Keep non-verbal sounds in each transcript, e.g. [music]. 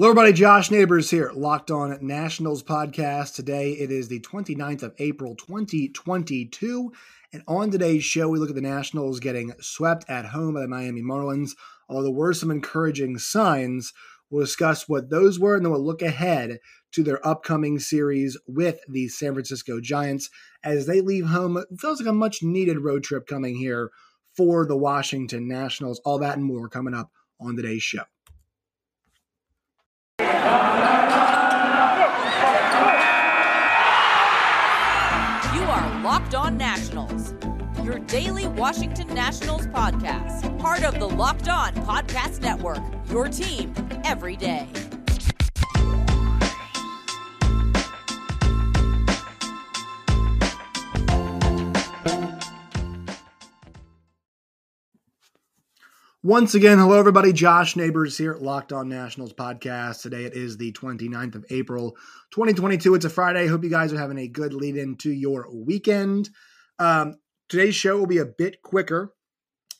Hello, everybody. Josh Neighbors here, Locked On Nationals podcast. Today it is the 29th of April, 2022. And on today's show, we look at the Nationals getting swept at home by the Miami Marlins. Although there were some encouraging signs, we'll discuss what those were, and then we'll look ahead to their upcoming series with the San Francisco Giants as they leave home. It feels like a much needed road trip coming here for the Washington Nationals. All that and more coming up on today's show. Daily Washington Nationals podcast, part of the Locked On Podcast Network, your team every day. Once again, hello everybody. Josh Neighbors here, at Locked On Nationals podcast. Today it is the 29th of April, 2022. It's a Friday. Hope you guys are having a good lead into your weekend. Um, today's show will be a bit quicker.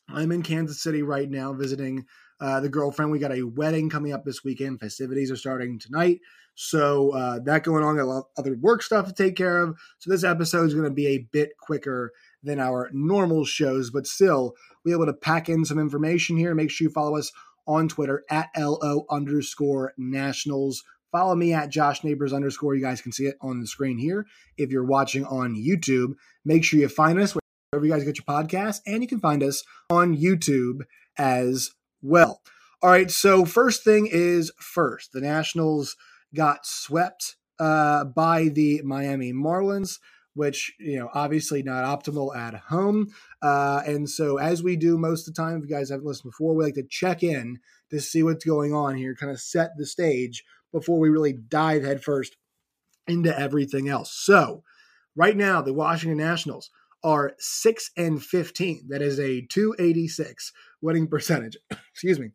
I'm in Kansas City right now visiting uh, the girlfriend. We got a wedding coming up this weekend. Festivities are starting tonight. So uh, that going on, got other work stuff to take care of. So this episode is going to be a bit quicker than our normal shows, but still be able to pack in some information here. Make sure you follow us on Twitter at LO underscore nationals. Follow me at Josh Neighbors underscore. You guys can see it on the screen here. If you're watching on YouTube, make sure you find us wherever you guys get your podcast, and you can find us on YouTube as well. All right, so first thing is first. The Nationals got swept uh, by the Miami Marlins which you know obviously not optimal at home. Uh, and so as we do most of the time, if you guys haven't listened before, we like to check in to see what's going on here, kind of set the stage before we really dive headfirst into everything else. So right now, the Washington Nationals are six and fifteen. That is a two eighty six winning percentage. [coughs] Excuse me.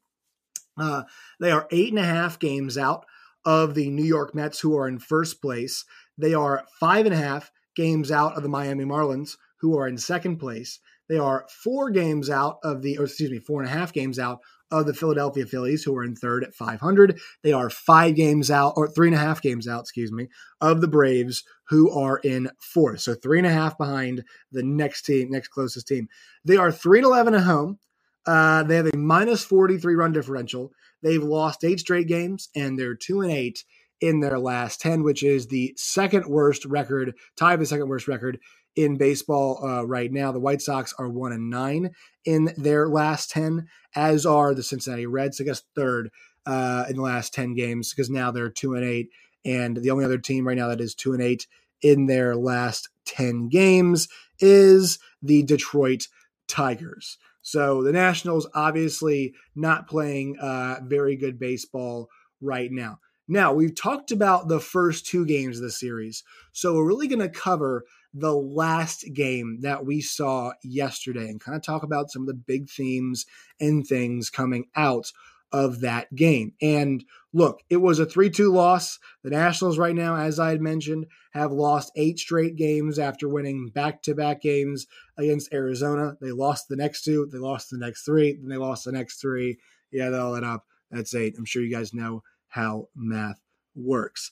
Uh, they are eight and a half games out of the New York Mets, who are in first place. They are five and a half games out of the Miami Marlins, who are in second place. They are four games out of the, or excuse me, four and a half games out of the Philadelphia Phillies, who are in third at 500. They are five games out, or three and a half games out, excuse me, of the Braves, who are in fourth. So three and a half behind the next team, next closest team. They are three and 11 at home. Uh, they have a minus 43 run differential. They've lost eight straight games, and they're two and eight in their last 10, which is the second worst record, tied the second worst record in baseball uh, right now. The White Sox are one and nine in their last 10, as are the Cincinnati Reds, I guess third uh, in the last 10 games because now they're two and eight. And the only other team right now that is two and eight in their last 10 games is the Detroit Tigers. So the Nationals obviously not playing uh, very good baseball right now. Now, we've talked about the first two games of the series. So we're really going to cover the last game that we saw yesterday and kind of talk about some of the big themes and things coming out of that game. And look, it was a 3 2 loss. The Nationals, right now, as I had mentioned, have lost eight straight games after winning back to back games against Arizona. They lost the next two, they lost the next three, then they lost the next three. Yeah, they all add up. That's eight. I'm sure you guys know how math works.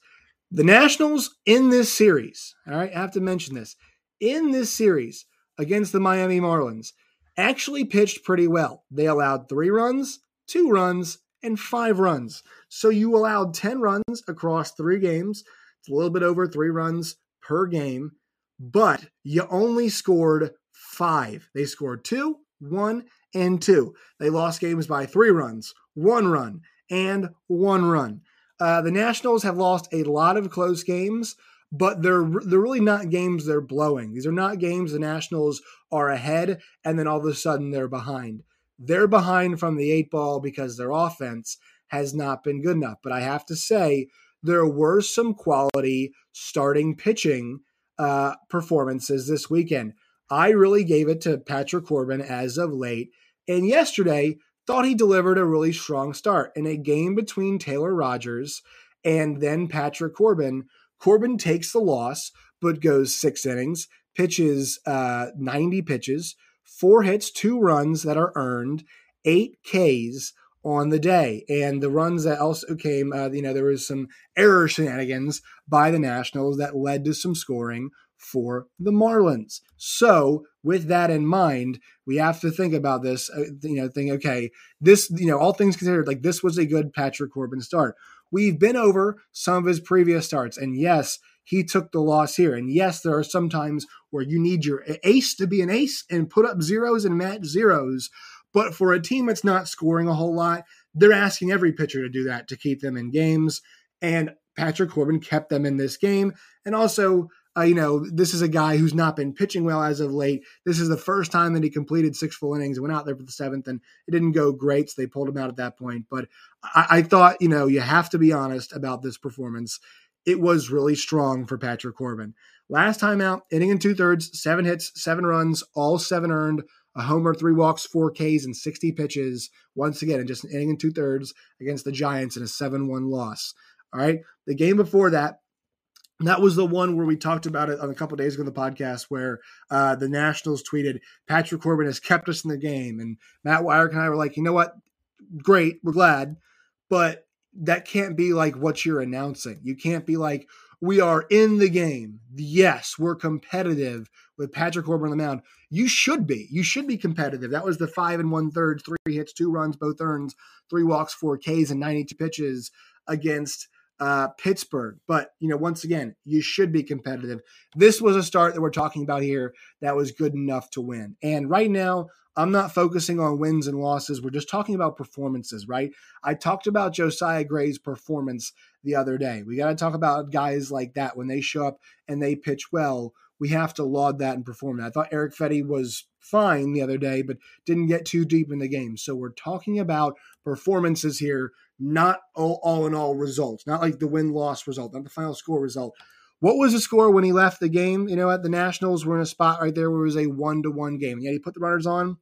The Nationals in this series, all right, I have to mention this, in this series against the Miami Marlins, actually pitched pretty well. They allowed three runs, two runs, and five runs. So you allowed 10 runs across three games. It's a little bit over three runs per game, but you only scored five. They scored two, one, and two. They lost games by three runs, one run, and one run. Uh, the Nationals have lost a lot of close games, but they're they're really not games they're blowing. These are not games the Nationals are ahead and then all of a sudden they're behind. They're behind from the eight ball because their offense has not been good enough. But I have to say there were some quality starting pitching uh, performances this weekend. I really gave it to Patrick Corbin as of late. And yesterday, thought he delivered a really strong start in a game between Taylor Rogers and then Patrick Corbin. Corbin takes the loss, but goes six innings, pitches uh, 90 pitches, four hits, two runs that are earned, eight Ks, on the day. And the runs that also came, uh, you know, there was some error shenanigans by the Nationals that led to some scoring for the Marlins. So, with that in mind, we have to think about this. Uh, you know, think, okay, this, you know, all things considered, like this was a good Patrick Corbin start. We've been over some of his previous starts, and yes, he took the loss here. And yes, there are some times where you need your ace to be an ace and put up zeros and match zeros. But for a team that's not scoring a whole lot, they're asking every pitcher to do that to keep them in games. And Patrick Corbin kept them in this game. And also, uh, you know, this is a guy who's not been pitching well as of late. This is the first time that he completed six full innings, and went out there for the seventh, and it didn't go great. So they pulled him out at that point. But I, I thought, you know, you have to be honest about this performance. It was really strong for Patrick Corbin. Last time out, inning and two thirds, seven hits, seven runs, all seven earned a homer, three walks, four Ks, and 60 pitches. Once again, in just an inning and two thirds against the Giants in a 7 1 loss. All right. The game before that, that was the one where we talked about it on a couple days ago in the podcast where uh, the Nationals tweeted, Patrick Corbin has kept us in the game. And Matt Wyrick and I were like, you know what? Great. We're glad. But that can't be like what you're announcing. You can't be like, we are in the game. Yes, we're competitive with Patrick Corbin on the mound. You should be. You should be competitive. That was the five and one third, three hits, two runs, both earns, three walks, four Ks, and 92 pitches against uh, Pittsburgh. But, you know, once again, you should be competitive. This was a start that we're talking about here that was good enough to win. And right now, I'm not focusing on wins and losses. We're just talking about performances, right? I talked about Josiah Gray's performance the other day. We got to talk about guys like that when they show up and they pitch well. We have to laud that and perform that. I thought Erick Fedde was fine the other day, but didn't get too deep in the game. So we're talking about performances here, not all, all in all results, not like the win loss result, not the final score result. What was the score when he left the game? You know, at the Nationals were in a spot right there where it was a one to one game. Yeah, he put the runners on.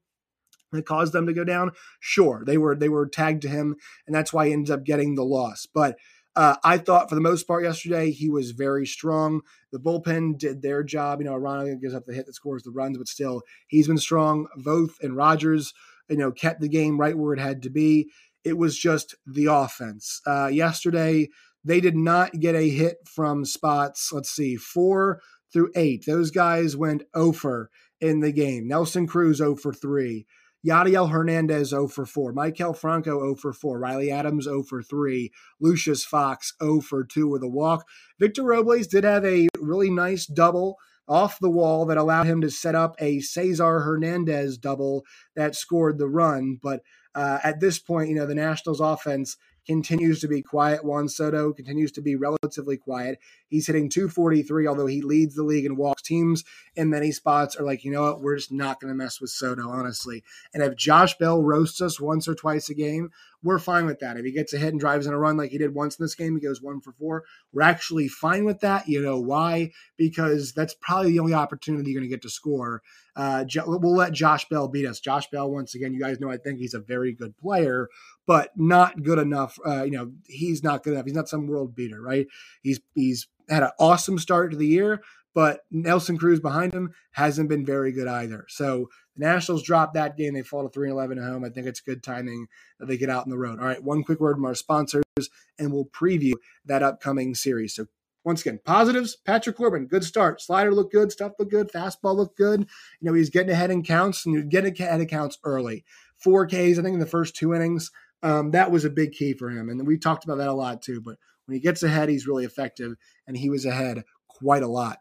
It caused them to go down. Sure, they were they were tagged to him, and that's why he ends up getting the loss. But uh, I thought for the most part yesterday he was very strong. The bullpen did their job. You know, Arano gives up the hit that scores the runs, but still he's been strong. Voth and Rogers, you know, kept the game right where it had to be. It was just the offense. Uh, yesterday, they did not get a hit from spots, let's see, four through eight. Those guys went over in the game. Nelson Cruz 0 for 3. Yadiel Hernandez 0 for 4. Maikel Franco 0 for 4. Riley Adams 0 for 3. Lucius Fox 0 for 2 with a walk. Victor Robles did have a really nice double off the wall that allowed him to set up a Cesar Hernandez double that scored the run. But uh, at this point, you know, the Nationals offense continues to be quiet. Juan Soto continues to be relatively quiet. He's hitting 243, although he leads the league and walks. Teams in many spots are like, you know what, we're just not going to mess with Soto, honestly. And if Josh Bell roasts us once or twice a game, we're fine with that. If he gets a hit and drives in a run like he did once in this game, he goes one for four. We're actually fine with that. You know why? Because that's probably the only opportunity you're going to get to score. Uh, we'll let Josh Bell beat us. Josh Bell, once again, you guys know I think he's a very good player, but not good enough. Uh, you know, he's not good enough. He's not some world beater, right? He's he's had an awesome start to the year, but Nelson Cruz behind him hasn't been very good either. So the Nationals drop that game. They fall to 3 11 at home. I think it's good timing that they get out on the road. All right, one quick word from our sponsors, and we'll preview that upcoming series. So once again, positives. Patrick Corbin, good start. Slider looked good. Stuff looked good. Fastball looked good. You know, he's getting ahead in counts, and you get ahead in counts early. Four Ks, I think, in the first two innings. Um, that was a big key for him. And we talked about that a lot too. But when he gets ahead, he's really effective, and he was ahead quite a lot.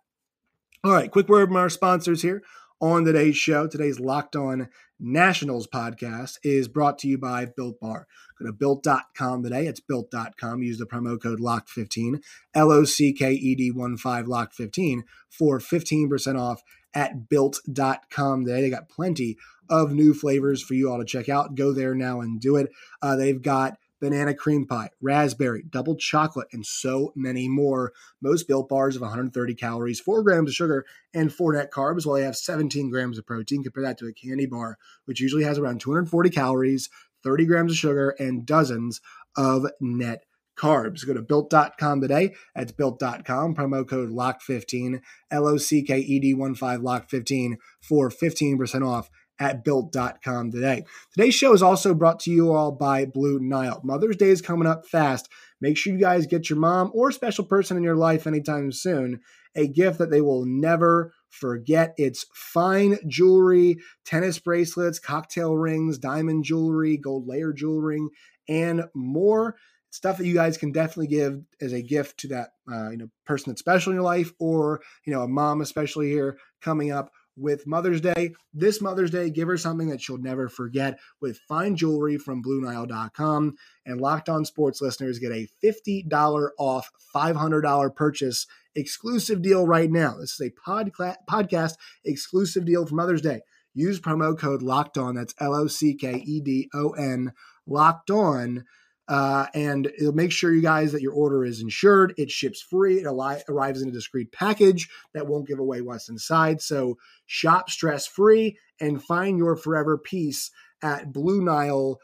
All right, quick word from our sponsors here on today's show. Today's Locked On Nationals podcast is brought to you by Built Bar. Go to built.com today. It's built.com. Use the promo code LOCKED15, L O C K E D 1 5 LOCKED15 for 15% off at built.com today. They got plenty of new flavors for you all to check out. Go there now and do it. Uh, they've got banana cream pie, raspberry, double chocolate, and so many more. Most built bars of 130 calories, 4 grams of sugar, and 4 net carbs, while they have 17 grams of protein. Compare that to a candy bar, which usually has around 240 calories, 30 grams of sugar, and dozens of net carbs. Go to built.com today. That's built.com. Promo code LOCK15, L O C K E D 1 5 LOCK15 for 15% off at built.com today. Today's show is also brought to you all by Blue Nile. Mother's Day is coming up fast. Make sure you guys get your mom or special person in your life anytime soon a gift that they will never forget. It's fine jewelry, tennis bracelets, cocktail rings, diamond jewelry, gold layer jewelry, and more stuff that you guys can definitely give as a gift to that uh, you know person that's special in your life or you know a mom especially here coming up with Mother's Day. This Mother's Day, give her something that she'll never forget with fine jewelry from BlueNile.com. And Locked On Sports listeners get a $50 off $500 purchase exclusive deal right now. This is a podca- podcast exclusive deal for Mother's Day. Use promo code Locked On. That's L O C K E D O N. Locked On uh, and it'll make sure you guys that your order is insured. It ships free. It ali- arrives in a discreet package that won't give away what's inside. So shop stress free and find your forever peace at BlueNile.com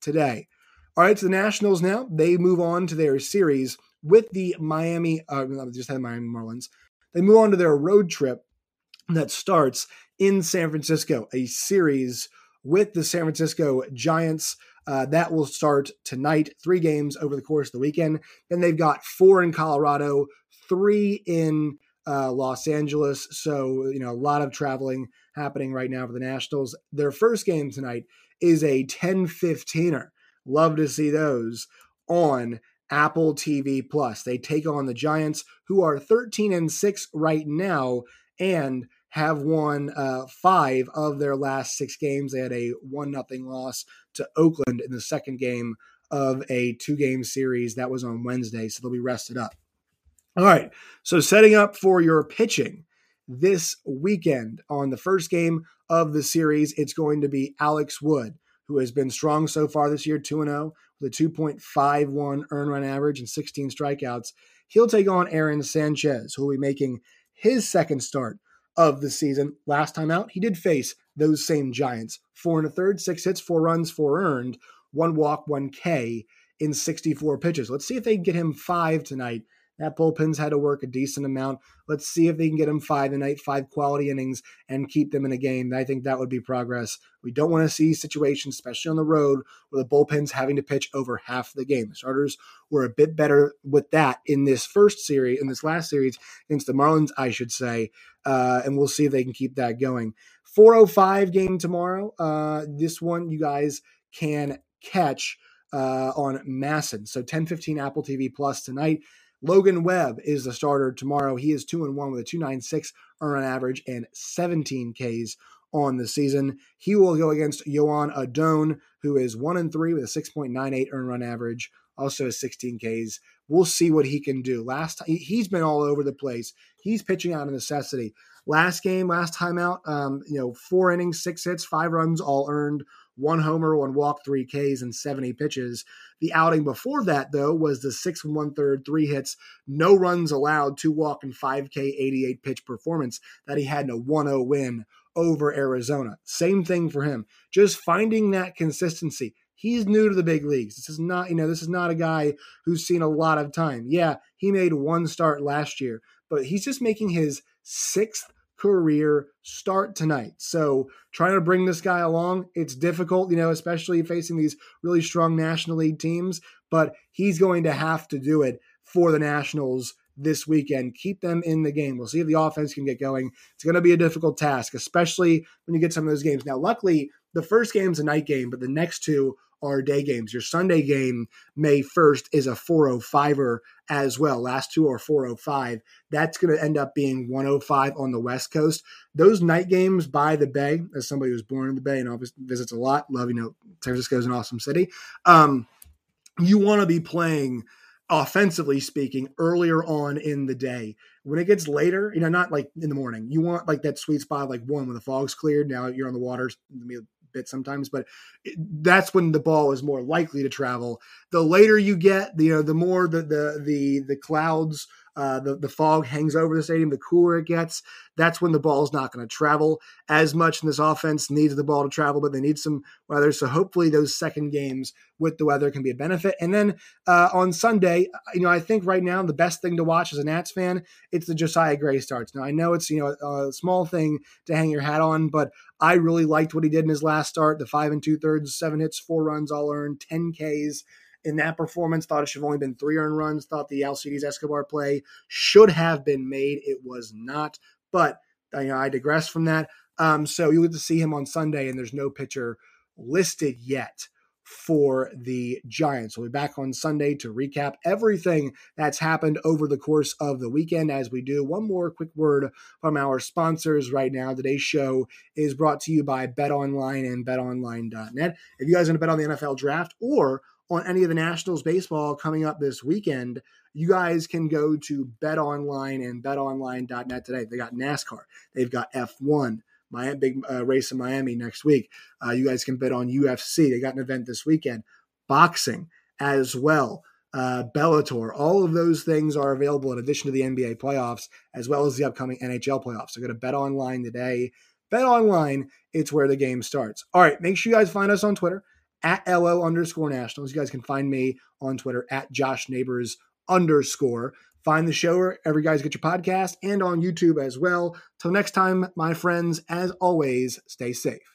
today. All right, so the Nationals now they move on to their series with the Miami. Uh, just had Miami Marlins. They move on to their road trip that starts in San Francisco, a series with the San Francisco Giants. Uh, that will start tonight, three games over the course of the weekend. Then they've got four in Colorado, three in uh, Los Angeles. So, you know, a lot of traveling happening right now for the Nationals. Their first game tonight is a 10 15er. Love to see those on Apple TV Plus. They take on the Giants, who are 13 and 6 right now. And have won uh, five of their last six games. They had a one nothing loss to Oakland in the second game of a two game series that was on Wednesday, so they'll be rested up. All right, so setting up for your pitching this weekend on the first game of the series, it's going to be Alex Wood, who has been strong so far this year, 2 and 0 with a 2.51 earn run average and 16 strikeouts. He'll take on Aaron Sanchez, who will be making his second start of the season. Last time out, he did face those same Giants. Four and a third, six hits, four runs, four earned, one walk, one K in 64 pitches. Let's see if they can get him five tonight that bullpen's had to work a decent amount. Let's see if they can get them five tonight, five quality innings, and keep them in a game. I think that would be progress. We don't want to see situations, especially on the road, where the bullpen's having to pitch over half the game. The starters were a bit better with that in this first series, in this last series against the Marlins, I should say. Uh, and we'll see if they can keep that going. 405 game tomorrow. Uh, this one you guys can catch uh, on MASN. So 1015 Apple TV Plus tonight. Logan Webb is the starter tomorrow. He is 2 and 1 with a 296 earn on average and 17 Ks on the season. He will go against Joan Adon, who is 1 and 3 with a 6.98 earn run average, also has 16 Ks. We'll see what he can do. Last time he's been all over the place. He's pitching out of necessity. Last game, last time out, um, you know, four innings, six hits, five runs, all earned one homer, one walk, three Ks, and 70 pitches. The outing before that, though, was the six and one third, three hits, no runs allowed, two walk, and 5K 88 pitch performance that he had in a 1 0 win over Arizona. Same thing for him. Just finding that consistency. He's new to the big leagues. This is not, you know, this is not a guy who's seen a lot of time. Yeah, he made one start last year, but he's just making his sixth career start tonight. So trying to bring this guy along, it's difficult, you know, especially facing these really strong National League teams, but he's going to have to do it for the Nationals this weekend. Keep them in the game. We'll see if the offense can get going. It's going to be a difficult task, especially when you get some of those games. Now, luckily, the first game's a night game, but the next two are day games. Your Sunday game, May 1st, is a 405er as well. Last two are 405. That's going to end up being 105 on the West Coast. Those night games by the Bay, as somebody who's born in the Bay and obviously visits a lot, love, you know, San Francisco is an awesome city. Um, you want to be playing offensively speaking earlier on in the day when it gets later you know not like in the morning you want like that sweet spot like one when the fog's cleared now you're on the water bit sometimes, but that's when the ball is more likely to travel. The later you get, the, you know, the more the the the, the clouds uh, the, the fog hangs over the stadium, the cooler it gets, that's when the ball is not going to travel as much. And this offense needs the ball to travel, but they need some weather. So hopefully those second games with the weather can be a benefit. And then uh, on Sunday, you know, I think right now the best thing to watch as a Nats fan, it's the Josiah Gray starts. Now I know it's you know a, a small thing to hang your hat on, but I really liked what he did in his last start. The five and two thirds, seven hits, four runs, all earned, ten Ks in that performance. Thought it should have only been three earned runs. Thought the Alcides Escobar play should have been made. It was not. But you know, I digress from that. Um, so you'll get to see him on Sunday, and there's no pitcher listed yet for the Giants. We'll be back on Sunday to recap everything that's happened over the course of the weekend as we do. One more quick word from our sponsors right now. Today's show is brought to you by Bet Online and betonline.net. If you guys want to bet on the NFL draft or on any of the Nationals baseball coming up this weekend, you guys can go to Bet Online and betonline.net today. They got NASCAR, they've got F1, Miami, big uh, race in Miami next week. Uh, you guys can bet on UFC. They got an event this weekend, boxing as well. Uh, Bellator, all of those things are available in addition to the NBA playoffs, as well as the upcoming NHL playoffs. So go to Bet Online today. Bet Online, it's where the game starts. All right, make sure you guys find us on Twitter at LO underscore nationals. You guys can find me on Twitter at Josh Neighbors underscore. Find the show wherever you guys get your podcast and on YouTube as well. Till next time, my friends, as always, stay safe.